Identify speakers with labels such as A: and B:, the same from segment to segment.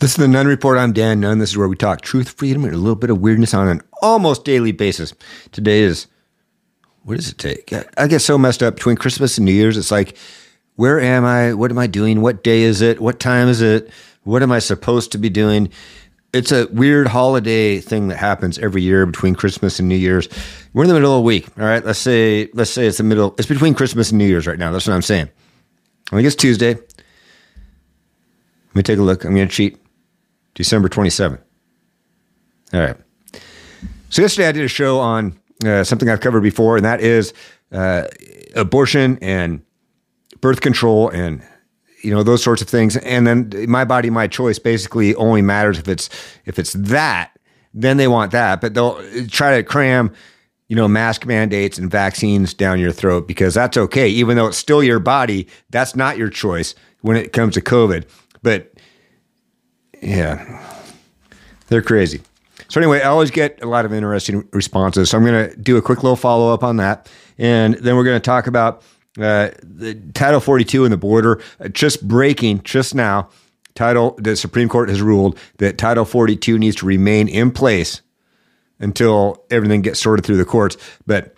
A: This is the Nunn Report. I'm Dan Nunn. This is where we talk truth, freedom, and a little bit of weirdness on an almost daily basis. Today is, what does it take? I get so messed up between Christmas and New Year's. It's like, where am I? What am I doing? What day is it? What time is it? What am I supposed to be doing? It's a weird holiday thing that happens every year between Christmas and New Year's. We're in the middle of the week. All right. Let's say, let's say it's the middle. It's between Christmas and New Year's right now. That's what I'm saying. I think it's Tuesday. Let me take a look. I'm going to cheat. December 27th. All right. So yesterday I did a show on uh, something I've covered before, and that is uh, abortion and birth control and you know those sorts of things. And then my body, my choice basically only matters if it's if it's that. Then they want that, but they'll try to cram you know mask mandates and vaccines down your throat because that's okay, even though it's still your body. That's not your choice when it comes to COVID. But yeah, they're crazy. So anyway, I always get a lot of interesting responses. So I'm going to do a quick little follow up on that, and then we're going to talk about uh, the Title 42 and the border. Uh, just breaking just now, Title the Supreme Court has ruled that Title 42 needs to remain in place until everything gets sorted through the courts. But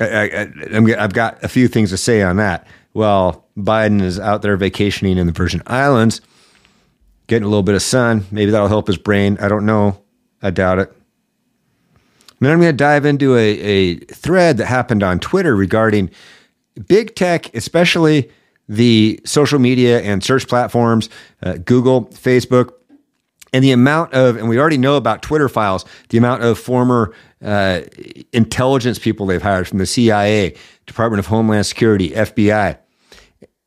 A: I, have got a few things to say on that. Well, Biden is out there vacationing in the Virgin Islands getting a little bit of sun. Maybe that'll help his brain. I don't know. I doubt it. And then I'm going to dive into a, a thread that happened on Twitter regarding big tech, especially the social media and search platforms, uh, Google, Facebook, and the amount of, and we already know about Twitter files, the amount of former uh, intelligence people they've hired from the CIA, Department of Homeland Security, FBI.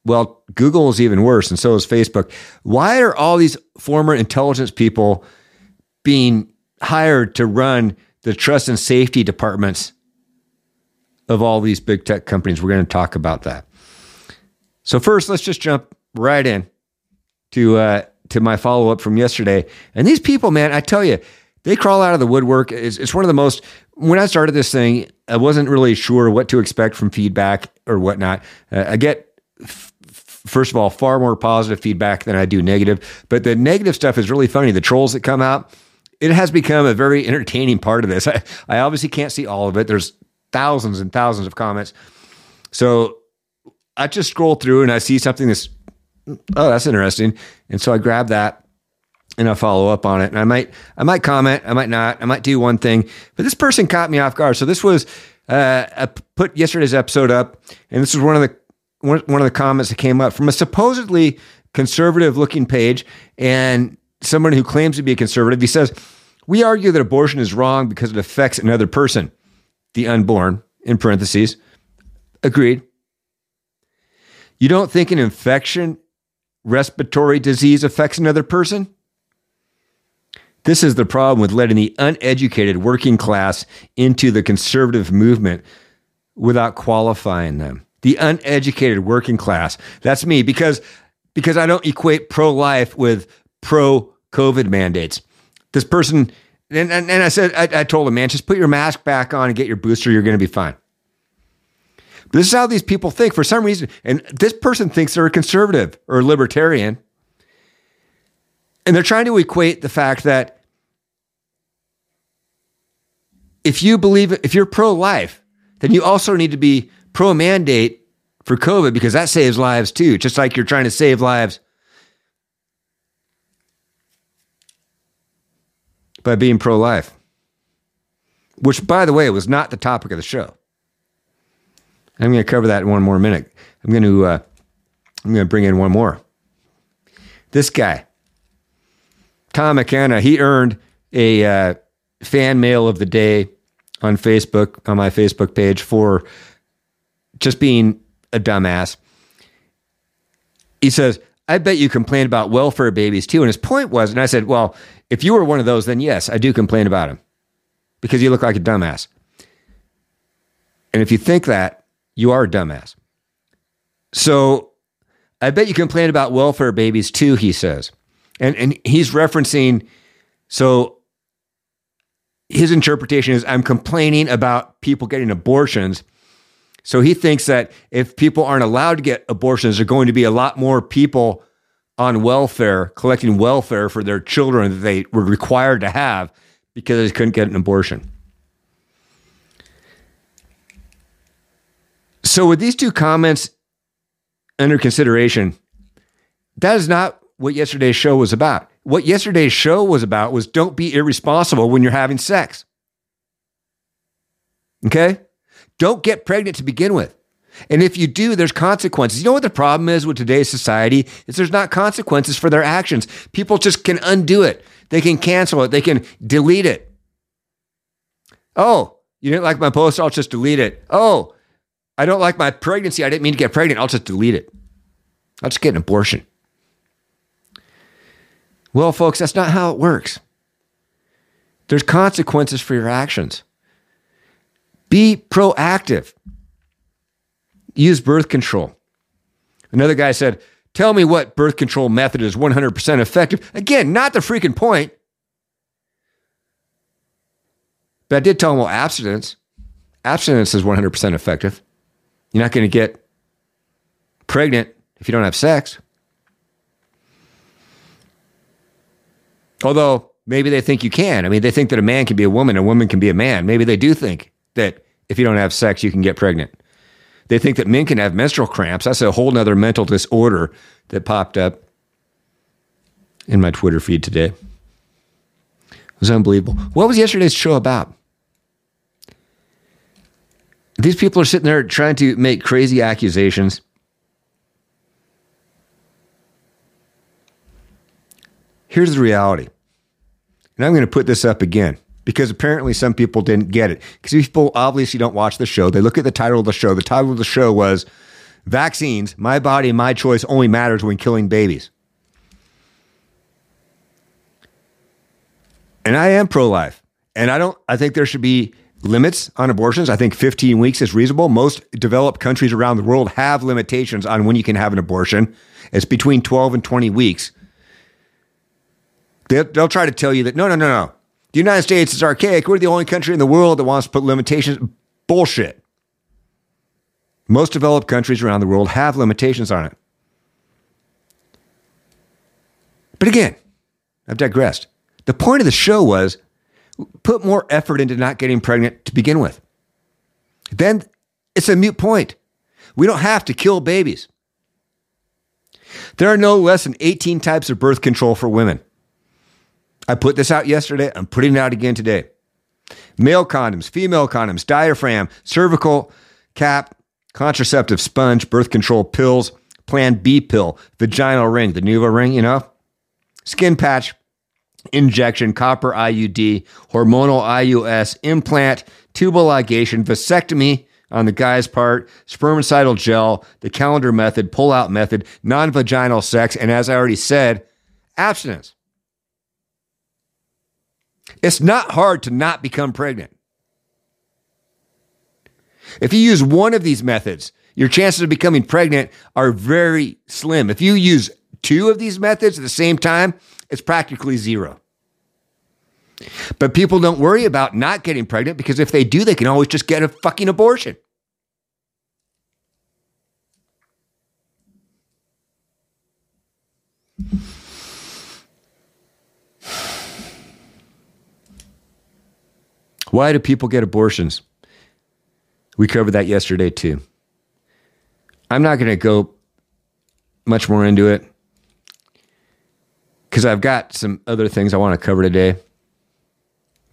A: Well, Google is even worse, and so is Facebook. Why are all these former intelligence people being hired to run the trust and safety departments of all these big tech companies? We're going to talk about that. So first, let's just jump right in to uh, to my follow up from yesterday. And these people, man, I tell you, they crawl out of the woodwork. It's, it's one of the most. When I started this thing, I wasn't really sure what to expect from feedback or whatnot. Uh, I get first of all, far more positive feedback than I do negative. But the negative stuff is really funny. The trolls that come out, it has become a very entertaining part of this. I, I obviously can't see all of it. There's thousands and thousands of comments. So I just scroll through and I see something that's, oh, that's interesting. And so I grab that and I follow up on it. And I might, I might comment, I might not, I might do one thing. But this person caught me off guard. So this was, uh, I put yesterday's episode up, and this was one of the one, of the comments that came up from a supposedly conservative looking page and someone who claims to be a conservative. He says, We argue that abortion is wrong because it affects another person, the unborn, in parentheses. Agreed. You don't think an infection, respiratory disease affects another person? This is the problem with letting the uneducated working class into the conservative movement without qualifying them the uneducated working class. That's me because because I don't equate pro life with pro COVID mandates. This person and, and, and I said I, I, told him, man, just put your mask back on and get your booster. You're going to be fine. But this is how these people think for some reason. And this person thinks they're a conservative or a libertarian. And they're trying to equate the fact that if you believe, if you're pro life, then you also need to be pro mandate for COVID because that saves lives too, just like you're trying to save lives by being pro life, which, by the way, was not the topic of the show. I'm going to cover that in one more minute. I'm going to uh, I'm going to bring in one more. This guy, Tom McKenna, he earned a uh, fan mail of the day on Facebook on my Facebook page for just being a dumbass. He says, I bet you complain about welfare babies too. And his point was, and I said, well, if you were one of those, then yes, I do complain about them because you look like a dumbass. And if you think that, you are a dumbass. So I bet you complain about welfare babies too, he says. And, and he's referencing, so his interpretation is I'm complaining about people getting abortions so he thinks that if people aren't allowed to get abortions, there are going to be a lot more people on welfare, collecting welfare for their children that they were required to have because they couldn't get an abortion. So, with these two comments under consideration, that is not what yesterday's show was about. What yesterday's show was about was don't be irresponsible when you're having sex. Okay? Don't get pregnant to begin with. And if you do, there's consequences. You know what the problem is with today's society? Is there's not consequences for their actions. People just can undo it. They can cancel it. They can delete it. Oh, you didn't like my post? I'll just delete it. Oh, I don't like my pregnancy. I didn't mean to get pregnant. I'll just delete it. I'll just get an abortion. Well, folks, that's not how it works. There's consequences for your actions. Be proactive. Use birth control. Another guy said, Tell me what birth control method is 100% effective. Again, not the freaking point. But I did tell him, well, abstinence. Abstinence is 100% effective. You're not going to get pregnant if you don't have sex. Although maybe they think you can. I mean, they think that a man can be a woman, a woman can be a man. Maybe they do think that if you don't have sex, you can get pregnant. They think that men can have menstrual cramps. That's a whole other mental disorder that popped up in my Twitter feed today. It was unbelievable. What was yesterday's show about? These people are sitting there trying to make crazy accusations. Here's the reality. And I'm going to put this up again because apparently some people didn't get it. Because people obviously don't watch the show. They look at the title of the show. The title of the show was Vaccines, My Body, My Choice Only Matters When Killing Babies. And I am pro life. And I don't, I think there should be limits on abortions. I think 15 weeks is reasonable. Most developed countries around the world have limitations on when you can have an abortion. It's between 12 and 20 weeks. They'll, they'll try to tell you that no, no, no, no. The United States is archaic. We're the only country in the world that wants to put limitations. Bullshit. Most developed countries around the world have limitations on it. But again, I've digressed. The point of the show was put more effort into not getting pregnant to begin with. Then it's a mute point. We don't have to kill babies. There are no less than 18 types of birth control for women. I put this out yesterday. I'm putting it out again today. Male condoms, female condoms, diaphragm, cervical cap, contraceptive sponge, birth control pills, Plan B pill, vaginal ring, the Nuva ring, you know, skin patch, injection, copper IUD, hormonal IUS, implant, tubal ligation, vasectomy on the guy's part, spermicidal gel, the calendar method, pull out method, non vaginal sex, and as I already said, abstinence. It's not hard to not become pregnant. If you use one of these methods, your chances of becoming pregnant are very slim. If you use two of these methods at the same time, it's practically zero. But people don't worry about not getting pregnant because if they do, they can always just get a fucking abortion. Why do people get abortions? We covered that yesterday too. I'm not going to go much more into it because I've got some other things I want to cover today.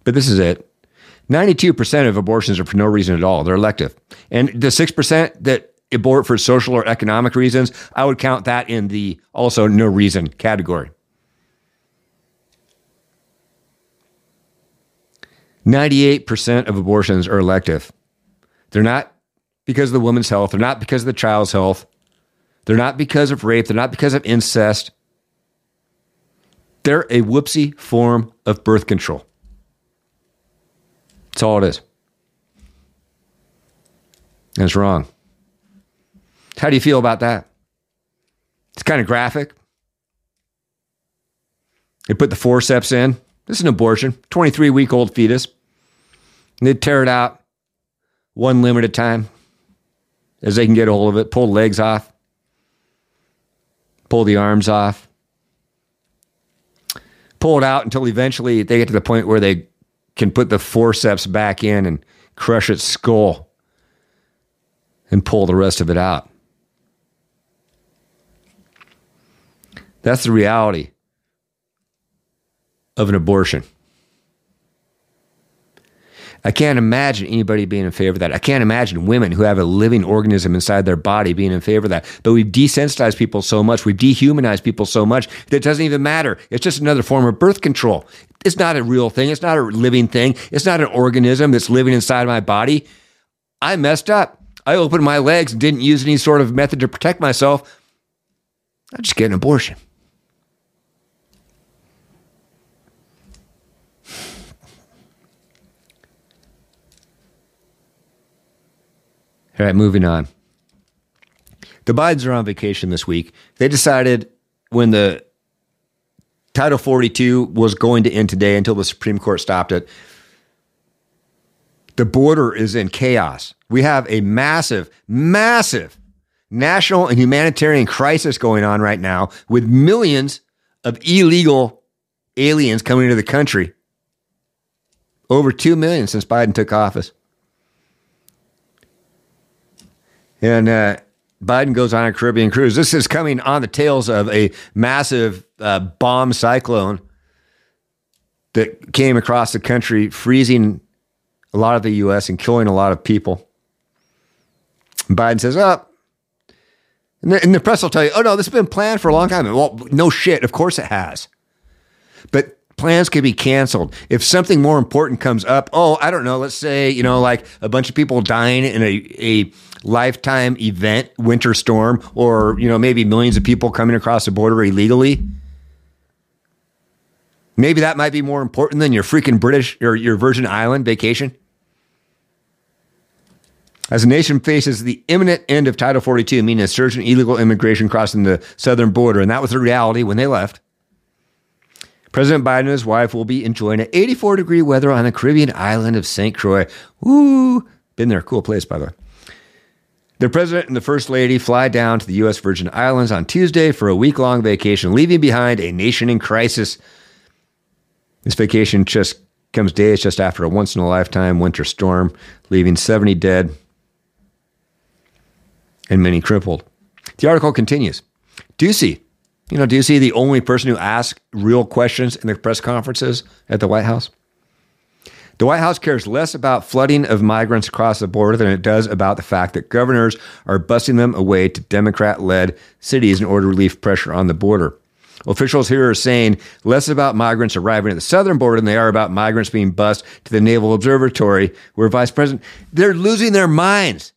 A: But this is it 92% of abortions are for no reason at all, they're elective. And the 6% that abort for social or economic reasons, I would count that in the also no reason category. 98% of abortions are elective. They're not because of the woman's health. They're not because of the child's health. They're not because of rape. They're not because of incest. They're a whoopsie form of birth control. That's all it is. It's wrong. How do you feel about that? It's kind of graphic. They put the forceps in. This is an abortion, 23 week old fetus. And they tear it out one limb at a time as they can get a hold of it, pull the legs off, pull the arms off, pull it out until eventually they get to the point where they can put the forceps back in and crush its skull and pull the rest of it out. That's the reality of an abortion. I can't imagine anybody being in favor of that. I can't imagine women who have a living organism inside their body being in favor of that. But we've desensitized people so much, we've dehumanized people so much that it doesn't even matter. It's just another form of birth control. It's not a real thing. It's not a living thing. It's not an organism that's living inside my body. I messed up. I opened my legs and didn't use any sort of method to protect myself. I just get an abortion. All right, moving on. The Bidens are on vacation this week. They decided when the Title 42 was going to end today until the Supreme Court stopped it. The border is in chaos. We have a massive, massive national and humanitarian crisis going on right now with millions of illegal aliens coming into the country. Over 2 million since Biden took office. And uh, Biden goes on a Caribbean cruise. This is coming on the tails of a massive uh, bomb cyclone that came across the country, freezing a lot of the U.S. and killing a lot of people. Biden says, "Up." Oh. And, and the press will tell you, "Oh no, this has been planned for a long time." Well, no shit. Of course it has. But plans could be canceled. If something more important comes up, oh, I don't know, let's say, you know, like a bunch of people dying in a, a lifetime event, winter storm, or, you know, maybe millions of people coming across the border illegally. Maybe that might be more important than your freaking British or your Virgin Island vacation. As the nation faces the imminent end of Title 42, meaning a surge in illegal immigration crossing the southern border, and that was the reality when they left. President Biden and his wife will be enjoying an 84 degree weather on the Caribbean island of St. Croix. Woo! Been there. Cool place, by the way. The president and the first lady fly down to the U.S. Virgin Islands on Tuesday for a week long vacation, leaving behind a nation in crisis. This vacation just comes days just after a once in a lifetime winter storm, leaving 70 dead and many crippled. The article continues. Ducey, you know, do you see the only person who asks real questions in the press conferences at the White House? The White House cares less about flooding of migrants across the border than it does about the fact that governors are busing them away to Democrat led cities in order to relieve pressure on the border. Officials here are saying less about migrants arriving at the southern border than they are about migrants being bused to the Naval Observatory, where Vice President, they're losing their minds.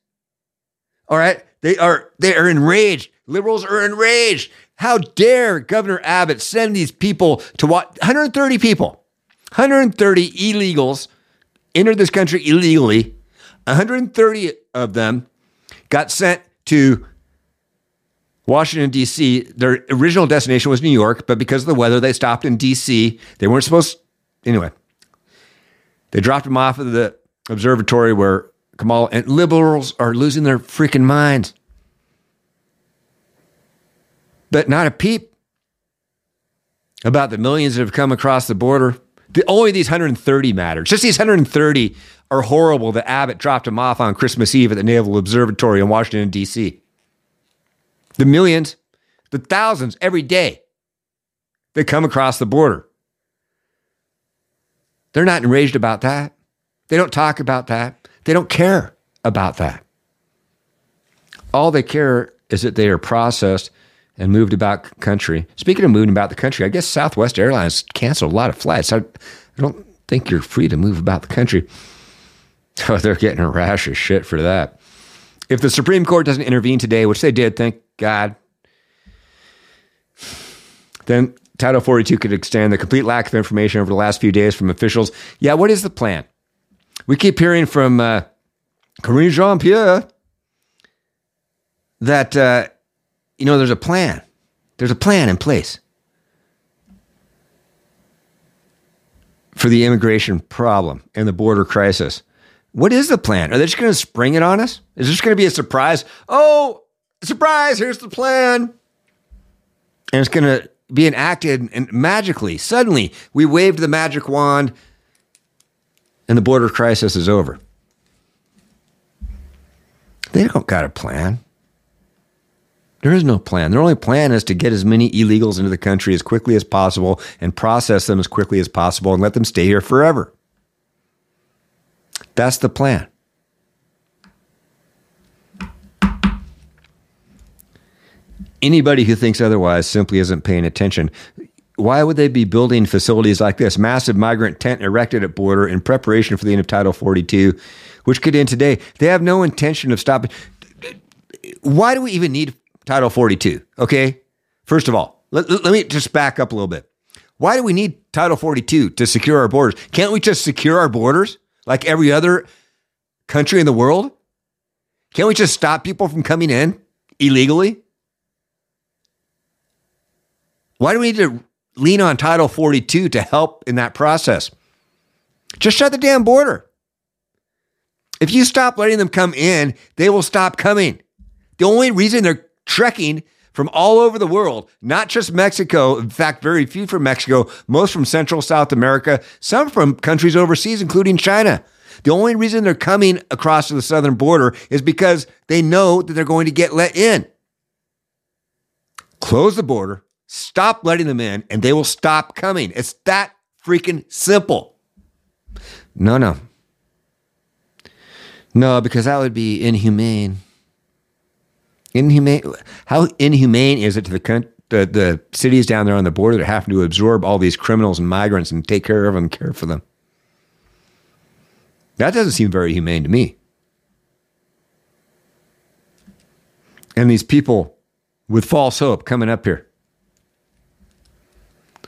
A: All right? They are they are enraged. Liberals are enraged. How dare Governor Abbott send these people to what 130 people, 130 illegals entered this country illegally. 130 of them got sent to Washington, D.C. Their original destination was New York, but because of the weather, they stopped in D.C. They weren't supposed, anyway. They dropped them off at the observatory where Kamala and liberals are losing their freaking minds but not a peep about the millions that have come across the border. The, only these 130 matter. Just these 130 are horrible that Abbott dropped them off on Christmas Eve at the Naval Observatory in Washington, D.C. The millions, the thousands every day that come across the border. They're not enraged about that. They don't talk about that. They don't care about that. All they care is that they are processed and moved about country. Speaking of moving about the country, I guess Southwest Airlines canceled a lot of flights. I, I don't think you're free to move about the country. Oh, they're getting a rash of shit for that. If the Supreme Court doesn't intervene today, which they did, thank God, then Title 42 could extend the complete lack of information over the last few days from officials. Yeah, what is the plan? We keep hearing from uh, Karine Jean Pierre that uh, you know, there's a plan. There's a plan in place for the immigration problem and the border crisis. What is the plan? Are they just going to spring it on us? Is this going to be a surprise? Oh, surprise, here's the plan. And it's going to be enacted and magically, suddenly, we waved the magic wand and the border crisis is over. They don't got a plan. There is no plan. Their only plan is to get as many illegals into the country as quickly as possible and process them as quickly as possible and let them stay here forever. That's the plan. Anybody who thinks otherwise simply isn't paying attention. Why would they be building facilities like this? Massive migrant tent erected at border in preparation for the end of Title 42, which could end today. They have no intention of stopping. Why do we even need Title 42? Okay. First of all, let, let me just back up a little bit. Why do we need Title 42 to secure our borders? Can't we just secure our borders like every other country in the world? Can't we just stop people from coming in illegally? Why do we need to lean on Title 42 to help in that process? Just shut the damn border. If you stop letting them come in, they will stop coming. The only reason they're trekking from all over the world, not just Mexico, in fact, very few from Mexico, most from Central South America, some from countries overseas, including China. The only reason they're coming across to the southern border is because they know that they're going to get let in. Close the border, Stop letting them in and they will stop coming. It's that freaking simple. No, no. No, because that would be inhumane. Inhumane. How inhumane is it to the, the, the cities down there on the border that have to absorb all these criminals and migrants and take care of them, and care for them? That doesn't seem very humane to me. And these people with false hope coming up here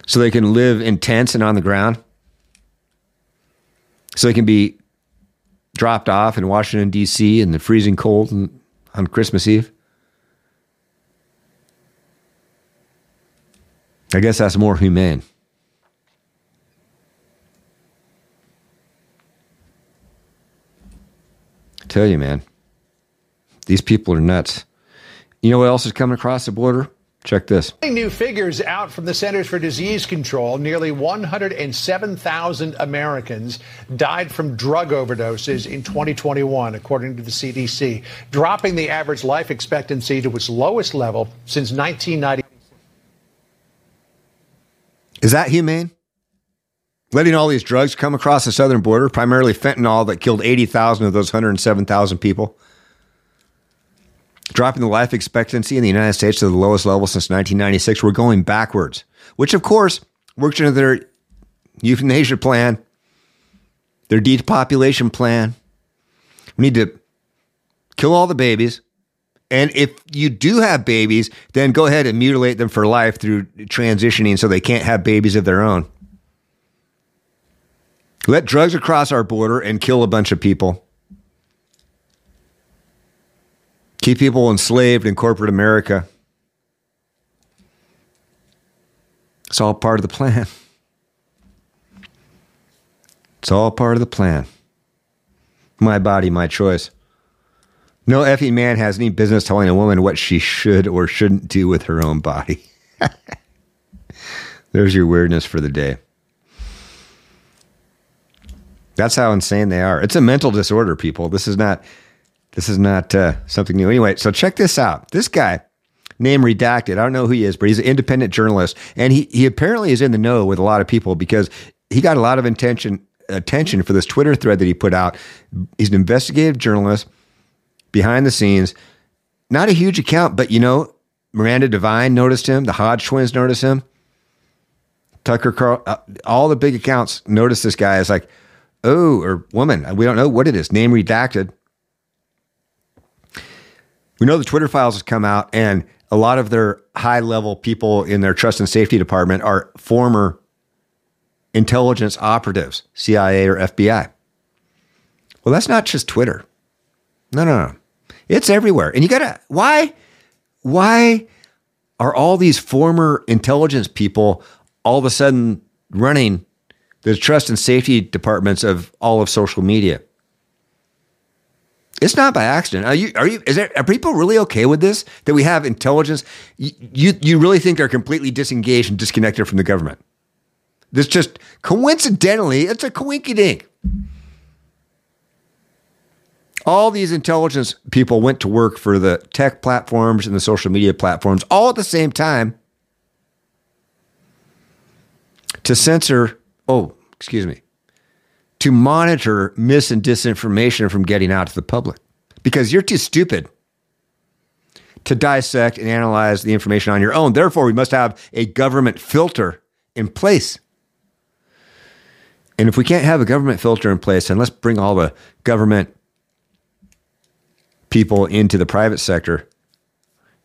A: so they can live in tents and on the ground, so they can be dropped off in Washington, D.C. in the freezing cold on Christmas Eve. I guess that's more humane. I tell you, man, these people are nuts. You know what else is coming across the border? Check this.
B: New figures out from the Centers for Disease Control. Nearly 107,000 Americans died from drug overdoses in 2021, according to the CDC, dropping the average life expectancy to its lowest level since 1990.
A: Is that humane? Letting all these drugs come across the southern border, primarily fentanyl that killed 80,000 of those 107,000 people dropping the life expectancy in the United States to the lowest level since 1996. We're going backwards, which of course works into their euthanasia plan, their depopulation plan. We need to kill all the babies. And if you do have babies, then go ahead and mutilate them for life through transitioning so they can't have babies of their own. Let drugs across our border and kill a bunch of people. keep people enslaved in corporate America. It's all part of the plan. It's all part of the plan. My body, my choice. No effing man has any business telling a woman what she should or shouldn't do with her own body. There's your weirdness for the day. That's how insane they are. It's a mental disorder, people. This is not this is not uh, something new. Anyway, so check this out. This guy, name redacted, I don't know who he is, but he's an independent journalist. And he, he apparently is in the know with a lot of people because he got a lot of attention, attention for this Twitter thread that he put out. He's an investigative journalist behind the scenes. Not a huge account, but you know, Miranda Devine noticed him. The Hodge twins noticed him. Tucker Carl, uh, all the big accounts noticed this guy as like, oh, or woman. We don't know what it is. Name redacted. We know the Twitter files has come out, and a lot of their high level people in their trust and safety department are former intelligence operatives, CIA or FBI. Well, that's not just Twitter. No, no, no. It's everywhere. And you got to, why, why are all these former intelligence people all of a sudden running the trust and safety departments of all of social media? It's not by accident. Are you? Are you? Is there? Are people really okay with this? That we have intelligence? You you, you really think they're completely disengaged and disconnected from the government? This just coincidentally, it's a coinky dink. All these intelligence people went to work for the tech platforms and the social media platforms all at the same time to censor, oh, excuse me, to monitor mis and disinformation from getting out to the public because you're too stupid to dissect and analyze the information on your own. Therefore, we must have a government filter in place. And if we can't have a government filter in place, then let's bring all the government people into the private sector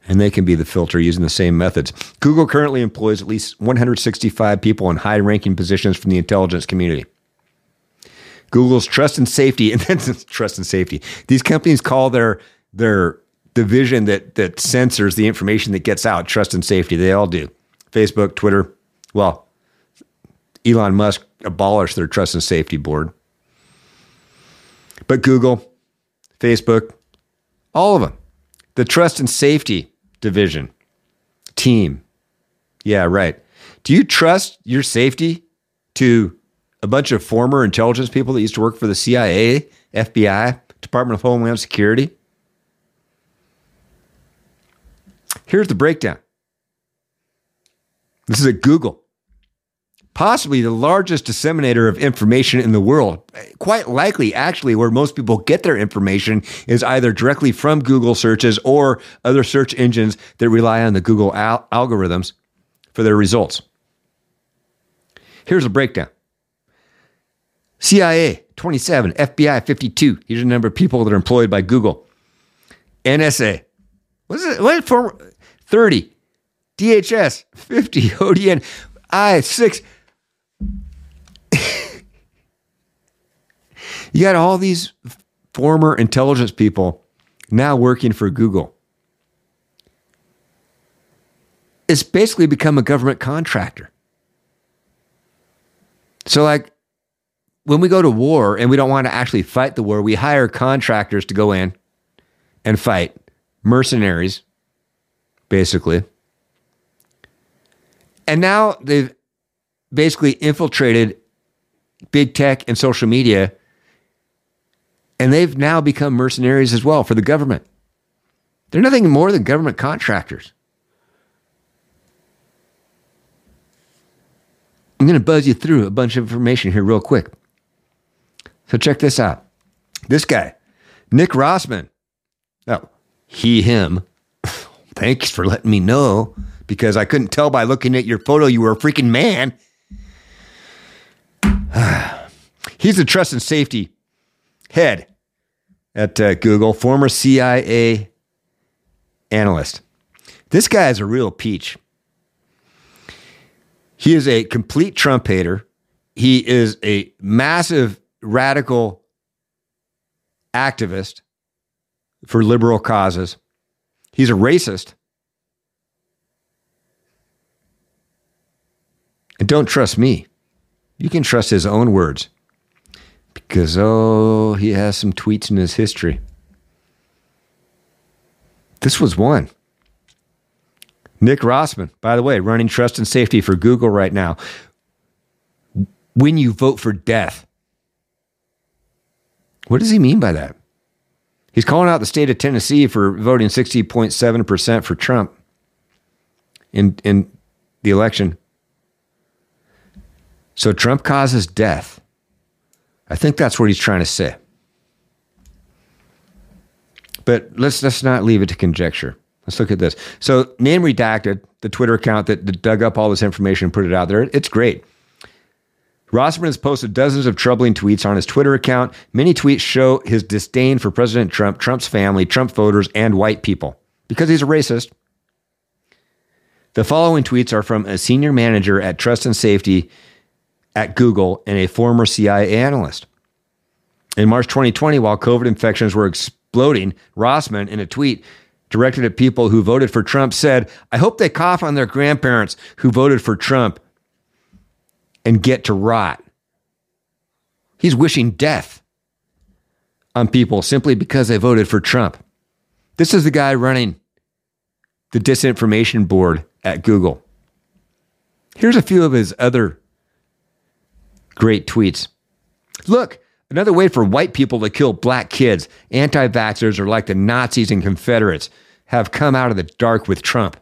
A: and they can be the filter using the same methods. Google currently employs at least 165 people in high ranking positions from the intelligence community. Google's trust and safety, and then trust and safety. These companies call their their division that that censors the information that gets out trust and safety. They all do. Facebook, Twitter. Well, Elon Musk abolished their trust and safety board. But Google, Facebook, all of them. The trust and safety division, team. Yeah, right. Do you trust your safety to a bunch of former intelligence people that used to work for the CIA, FBI, Department of Homeland Security? Here's the breakdown. This is at Google possibly the largest disseminator of information in the world. Quite likely, actually, where most people get their information is either directly from Google searches or other search engines that rely on the Google al- algorithms for their results. Here's a breakdown CIA 27, FBI 52. Here's the number of people that are employed by Google. NSA, what is it? What former 30. DHS 50. ODN I 6. You got all these former intelligence people now working for Google. It's basically become a government contractor. So, like, when we go to war and we don't want to actually fight the war, we hire contractors to go in and fight, mercenaries, basically. And now they've basically infiltrated big tech and social media and they've now become mercenaries as well for the government. They're nothing more than government contractors. I'm going to buzz you through a bunch of information here, real quick. So, check this out. This guy, Nick Rossman. Oh, he, him. Thanks for letting me know because I couldn't tell by looking at your photo you were a freaking man. He's the trust and safety head at uh, Google, former CIA analyst. This guy is a real peach. He is a complete Trump hater. He is a massive radical activist for liberal causes. He's a racist. And don't trust me. You can trust his own words because, oh, he has some tweets in his history. This was one. Nick Rossman, by the way, running trust and safety for Google right now. When you vote for death, what does he mean by that? He's calling out the state of Tennessee for voting 60.7% for Trump in, in the election. So Trump causes death. I think that's what he's trying to say. But let's let's not leave it to conjecture. Let's look at this. So, name redacted, the Twitter account that, that dug up all this information and put it out there. It's great. Rossman has posted dozens of troubling tweets on his Twitter account. Many tweets show his disdain for President Trump, Trump's family, Trump voters, and white people because he's a racist. The following tweets are from a senior manager at Trust and Safety at Google and a former CIA analyst. In March 2020, while COVID infections were exploding, Rossman, in a tweet directed at people who voted for Trump, said, I hope they cough on their grandparents who voted for Trump and get to rot. He's wishing death on people simply because they voted for Trump. This is the guy running the disinformation board at Google. Here's a few of his other great tweets. Look, another way for white people to kill black kids. Anti vaxxers are like the Nazis and Confederates have come out of the dark with Trump.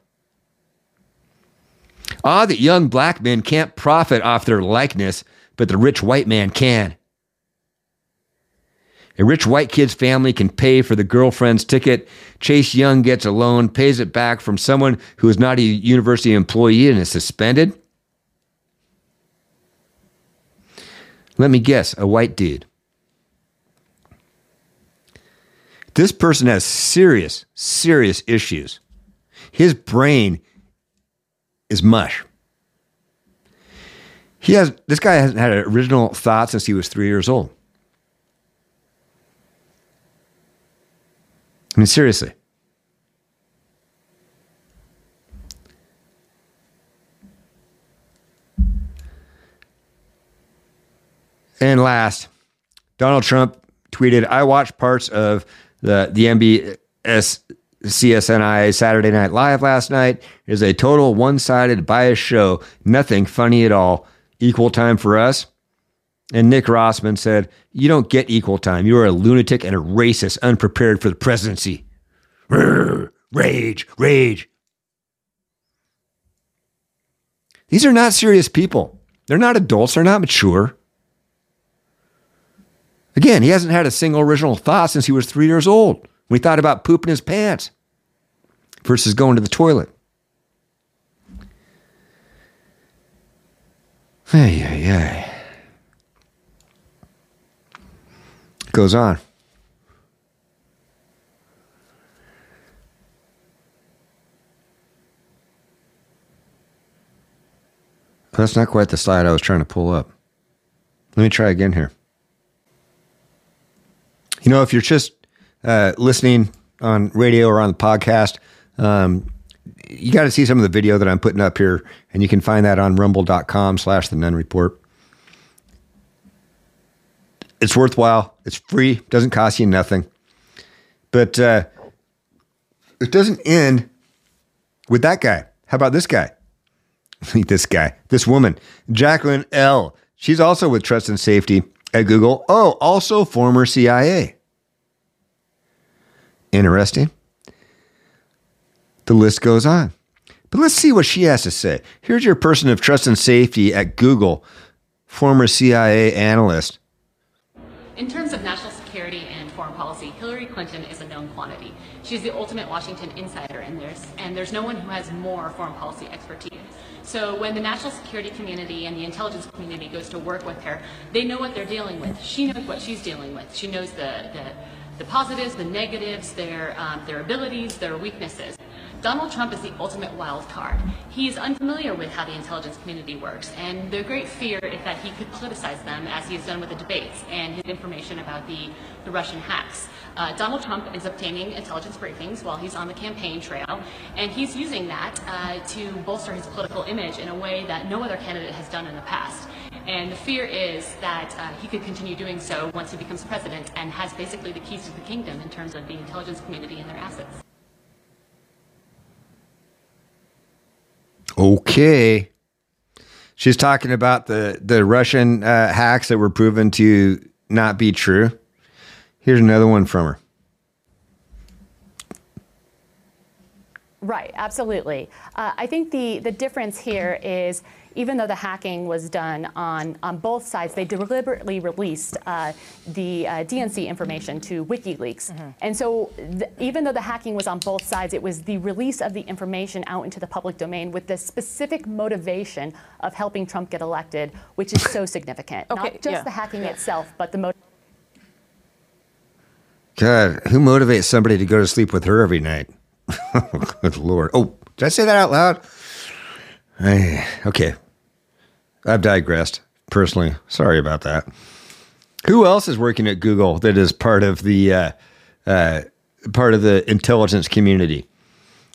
A: Ah, that young black men can't profit off their likeness, but the rich white man can. A rich white kid's family can pay for the girlfriend's ticket. Chase Young gets a loan, pays it back from someone who is not a university employee and is suspended. Let me guess, a white dude. This person has serious, serious issues. His brain is mush. He has this guy hasn't had an original thought since he was three years old. I mean, seriously. And last, Donald Trump tweeted, I watched parts of the, the NBS CSNI Saturday Night Live last night. It is a total one sided bias show. Nothing funny at all. Equal time for us. And Nick Rossman said, You don't get equal time. You are a lunatic and a racist, unprepared for the presidency. rage, rage. These are not serious people. They're not adults. They're not mature. Again, he hasn't had a single original thought since he was three years old when he thought about pooping his pants versus going to the toilet. Hey, hey, hey. Goes on. That's not quite the slide I was trying to pull up. Let me try again here. You know, if you're just uh, listening on radio or on the podcast, um, you got to see some of the video that I'm putting up here, and you can find that on rumble.com slash the Nunn Report. It's worthwhile. It's free. Doesn't cost you nothing. But uh, it doesn't end with that guy. How about this guy? this guy, this woman, Jacqueline L. She's also with Trust and Safety at Google. Oh, also former CIA. Interesting. The list goes on. But let's see what she has to say. Here's your person of trust and safety at Google, former CIA analyst.
C: In terms of national security and foreign policy, Hillary Clinton is a known quantity. She's the ultimate Washington insider, and there's, and there's no one who has more foreign policy expertise. So when the national security community and the intelligence community goes to work with her, they know what they're dealing with. She knows what she's dealing with. She knows the, the, the positives, the negatives, their, um, their abilities, their weaknesses. Donald Trump is the ultimate wild card. He is unfamiliar with how the intelligence community works, and their great fear is that he could politicize them, as he has done with the debates and his information about the, the Russian hacks. Uh, Donald Trump is obtaining intelligence briefings while he's on the campaign trail, and he's using that uh, to bolster his political image in a way that no other candidate has done in the past. And the fear is that uh, he could continue doing so once he becomes president and has basically the keys to the kingdom in terms of the intelligence community and their assets.
A: Okay. She's talking about the, the Russian uh, hacks that were proven to not be true. Here's another one from her.
D: Right, absolutely. Uh, I think the, the difference here is even though the hacking was done on, on both sides, they deliberately released uh, the uh, DNC information to WikiLeaks. Mm-hmm. And so, th- even though the hacking was on both sides, it was the release of the information out into the public domain with the specific motivation of helping Trump get elected, which is so significant. okay, Not just yeah. the hacking yeah. itself, but the motivation.
A: God, who motivates somebody to go to sleep with her every night? Good Lord. Oh, did I say that out loud? I, okay, I've digressed personally. Sorry about that. Who else is working at Google that is part of the uh, uh, part of the intelligence community?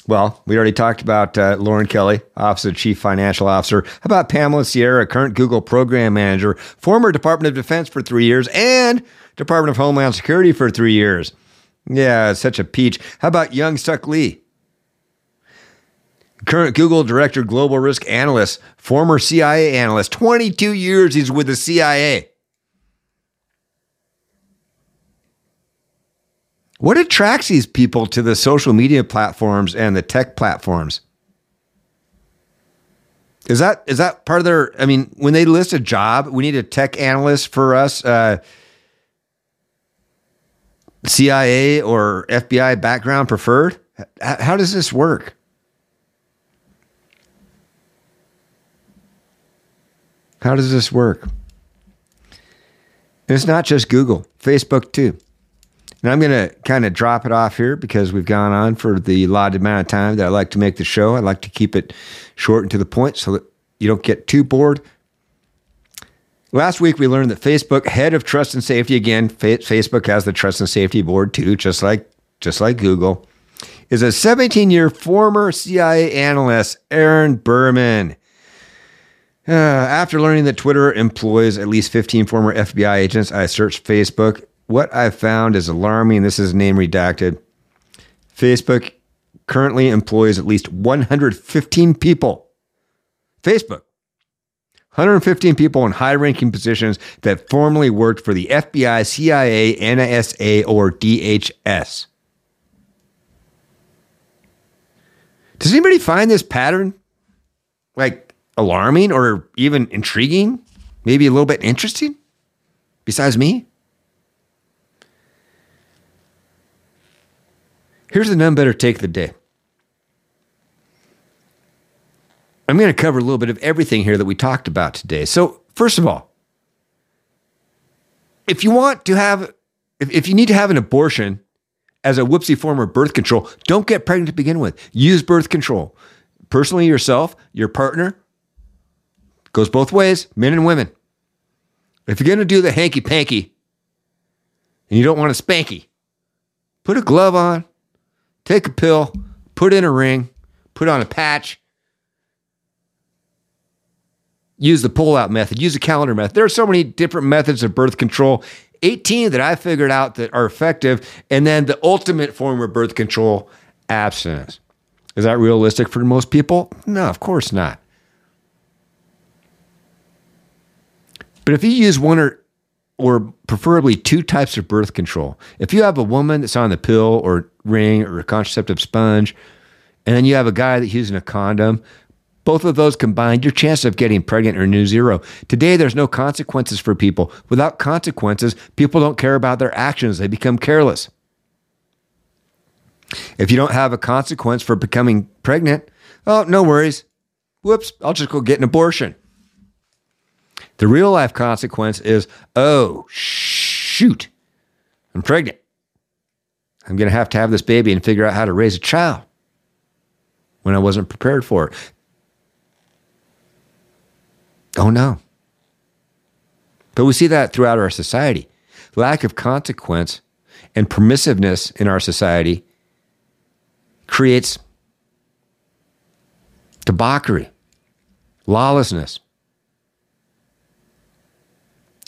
A: Well, we already talked about uh, Lauren Kelly, Office of Chief Financial Officer. How about Pamela Sierra, current Google Program Manager, former Department of Defense for three years, and Department of Homeland Security for three years? Yeah, such a peach. How about young Suk Lee? Current Google Director Global Risk Analyst, former CIA analyst, 22 years he's with the CIA. What attracts these people to the social media platforms and the tech platforms? Is that is that part of their? I mean, when they list a job, we need a tech analyst for us, uh, CIA or FBI background preferred. How does this work? How does this work? And it's not just Google, Facebook too. And I'm going to kind of drop it off here because we've gone on for the allotted amount of time that I like to make the show. I like to keep it short and to the point so that you don't get too bored. Last week, we learned that Facebook, head of trust and safety, again, Facebook has the trust and safety board too, just like just like Google, is a 17 year former CIA analyst, Aaron Berman. Uh, after learning that Twitter employs at least 15 former FBI agents, I searched Facebook what I've found is alarming. This is name redacted. Facebook currently employs at least 115 people. Facebook. 115 people in high ranking positions that formerly worked for the FBI, CIA, NSA, or DHS. Does anybody find this pattern like alarming or even intriguing? Maybe a little bit interesting? Besides me? Here's the none better take of the day. I'm going to cover a little bit of everything here that we talked about today. So, first of all, if you want to have, if, if you need to have an abortion as a whoopsie form of birth control, don't get pregnant to begin with. Use birth control. Personally, yourself, your partner, goes both ways, men and women. If you're going to do the hanky panky and you don't want a spanky, put a glove on, take a pill, put in a ring, put on a patch, use the pull out method, use the calendar method. There are so many different methods of birth control. 18 that I figured out that are effective. And then the ultimate form of birth control, abstinence. Is that realistic for most people? No, of course not. But if you use one or or preferably two types of birth control. If you have a woman that's on the pill or ring or a contraceptive sponge, and then you have a guy that's using a condom, both of those combined, your chance of getting pregnant are near zero. Today, there's no consequences for people. Without consequences, people don't care about their actions, they become careless. If you don't have a consequence for becoming pregnant, oh, no worries. Whoops, I'll just go get an abortion. The real life consequence is oh, shoot, I'm pregnant. I'm going to have to have this baby and figure out how to raise a child when I wasn't prepared for it. Oh no. But we see that throughout our society. Lack of consequence and permissiveness in our society creates debauchery, lawlessness,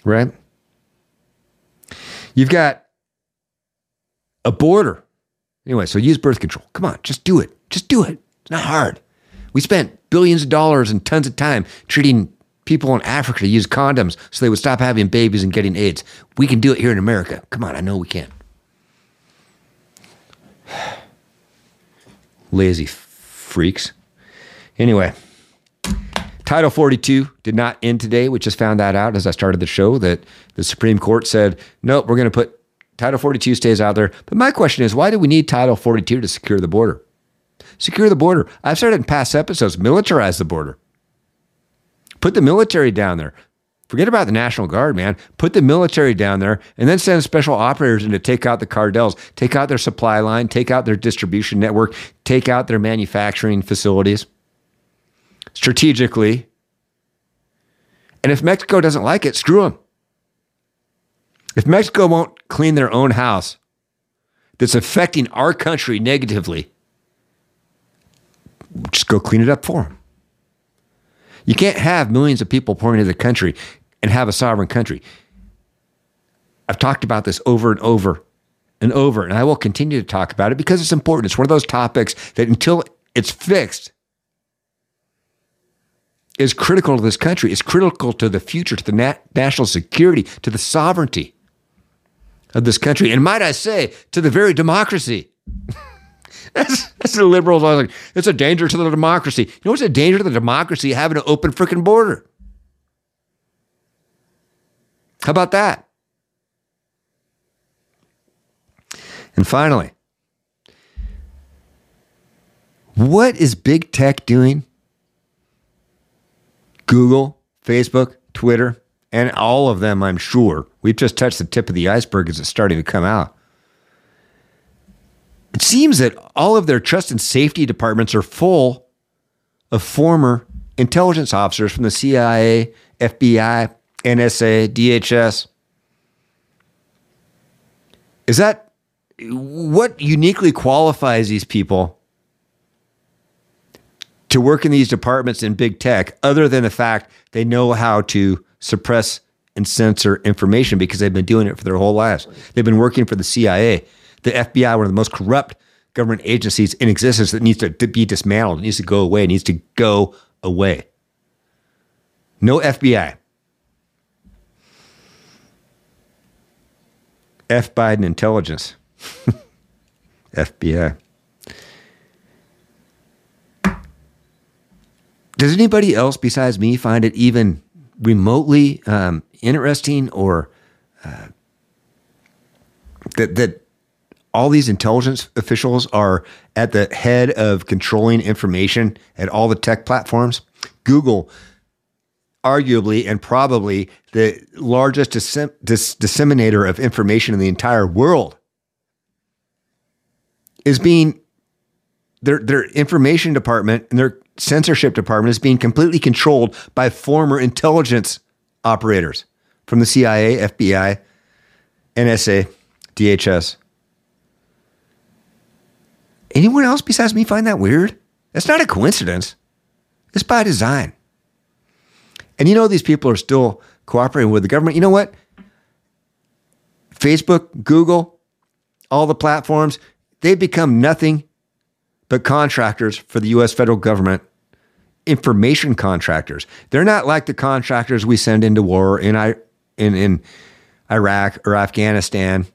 A: right? You've got a border. Anyway, so use birth control. Come on, just do it. Just do it. It's not hard. We spent billions of dollars and tons of time treating people in Africa to use condoms so they would stop having babies and getting AIDS. We can do it here in America. Come on, I know we can. Lazy freaks. Anyway, Title 42 did not end today. We just found that out as I started the show that the Supreme Court said, nope, we're going to put Title 42 stays out there. But my question is, why do we need Title 42 to secure the border? Secure the border. I've said in past episodes militarize the border. Put the military down there. Forget about the National Guard, man. Put the military down there and then send special operators in to take out the cartels, take out their supply line, take out their distribution network, take out their manufacturing facilities strategically. And if Mexico doesn't like it, screw them. If Mexico won't clean their own house that's affecting our country negatively, just go clean it up for them. You can't have millions of people pouring into the country and have a sovereign country. I've talked about this over and over and over, and I will continue to talk about it because it's important. It's one of those topics that until it's fixed is critical to this country. is critical to the future, to the nat- national security, to the sovereignty of this country, and might I say, to the very democracy. that's, that's the liberals. I was like, it's a danger to the democracy. You know what's a danger to the democracy? Having an open freaking border. How about that? And finally, what is big tech doing? Google, Facebook, Twitter, and all of them, I'm sure. We've just touched the tip of the iceberg as it's starting to come out. It seems that all of their trust and safety departments are full of former intelligence officers from the CIA, FBI, NSA, DHS. Is that what uniquely qualifies these people to work in these departments in big tech, other than the fact they know how to suppress and censor information because they've been doing it for their whole lives? They've been working for the CIA, the FBI, one of the most corrupt government agencies in existence that needs to be dismantled, it needs to go away, it needs to go away. No FBI. F. Biden intelligence. FBI. Does anybody else besides me find it even remotely um, interesting or uh, that that all these intelligence officials are at the head of controlling information at all the tech platforms? Google, arguably and probably the largest dis- dis- disseminator of information in the entire world is being their their information department and their censorship department is being completely controlled by former intelligence operators from the CIA, FBI, NSA, DHS. Anyone else besides me find that weird? That's not a coincidence. It's by design. And you know these people are still cooperating with the government. You know what? Facebook, Google, all the platforms, they've become nothing but contractors for the US federal government, information contractors. They're not like the contractors we send into war in, I, in, in Iraq or Afghanistan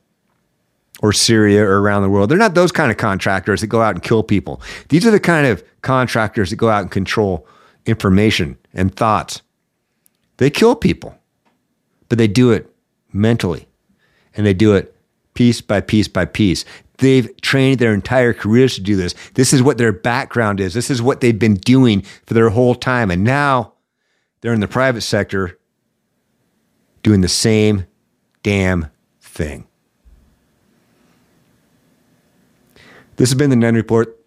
A: or Syria or around the world. They're not those kind of contractors that go out and kill people. These are the kind of contractors that go out and control information and thoughts. They kill people, but they do it mentally and they do it piece by piece by piece. They've trained their entire careers to do this. This is what their background is. This is what they've been doing for their whole time. And now they're in the private sector doing the same damn thing. This has been the Nunn Report.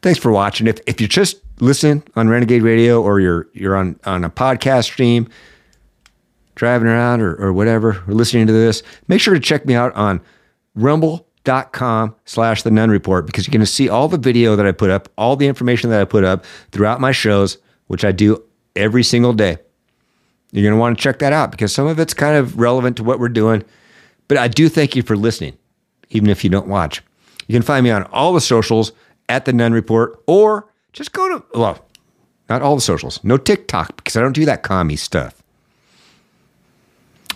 A: Thanks for watching. If, if you're just listening on Renegade Radio or you're you're on, on a podcast stream, driving around or, or whatever, or listening to this, make sure to check me out on rumble.com slash the Nunn Report because you're going to see all the video that I put up, all the information that I put up throughout my shows, which I do every single day. You're going to want to check that out because some of it's kind of relevant to what we're doing. But I do thank you for listening, even if you don't watch. You can find me on all the socials at the Nunn Report, or just go to, well, not all the socials, no TikTok, because I don't do that commie stuff.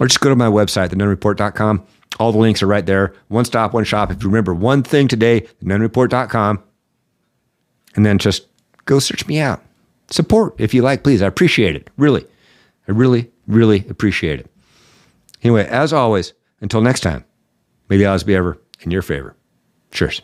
A: Or just go to my website, thenunnreport.com. All the links are right there. One stop, one shop. If you remember one thing today, thenunnreport.com. And then just go search me out. Support if you like, please. I appreciate it. Really. I really, really appreciate it. Anyway, as always, until next time, may the odds be ever in your favor. Cheers.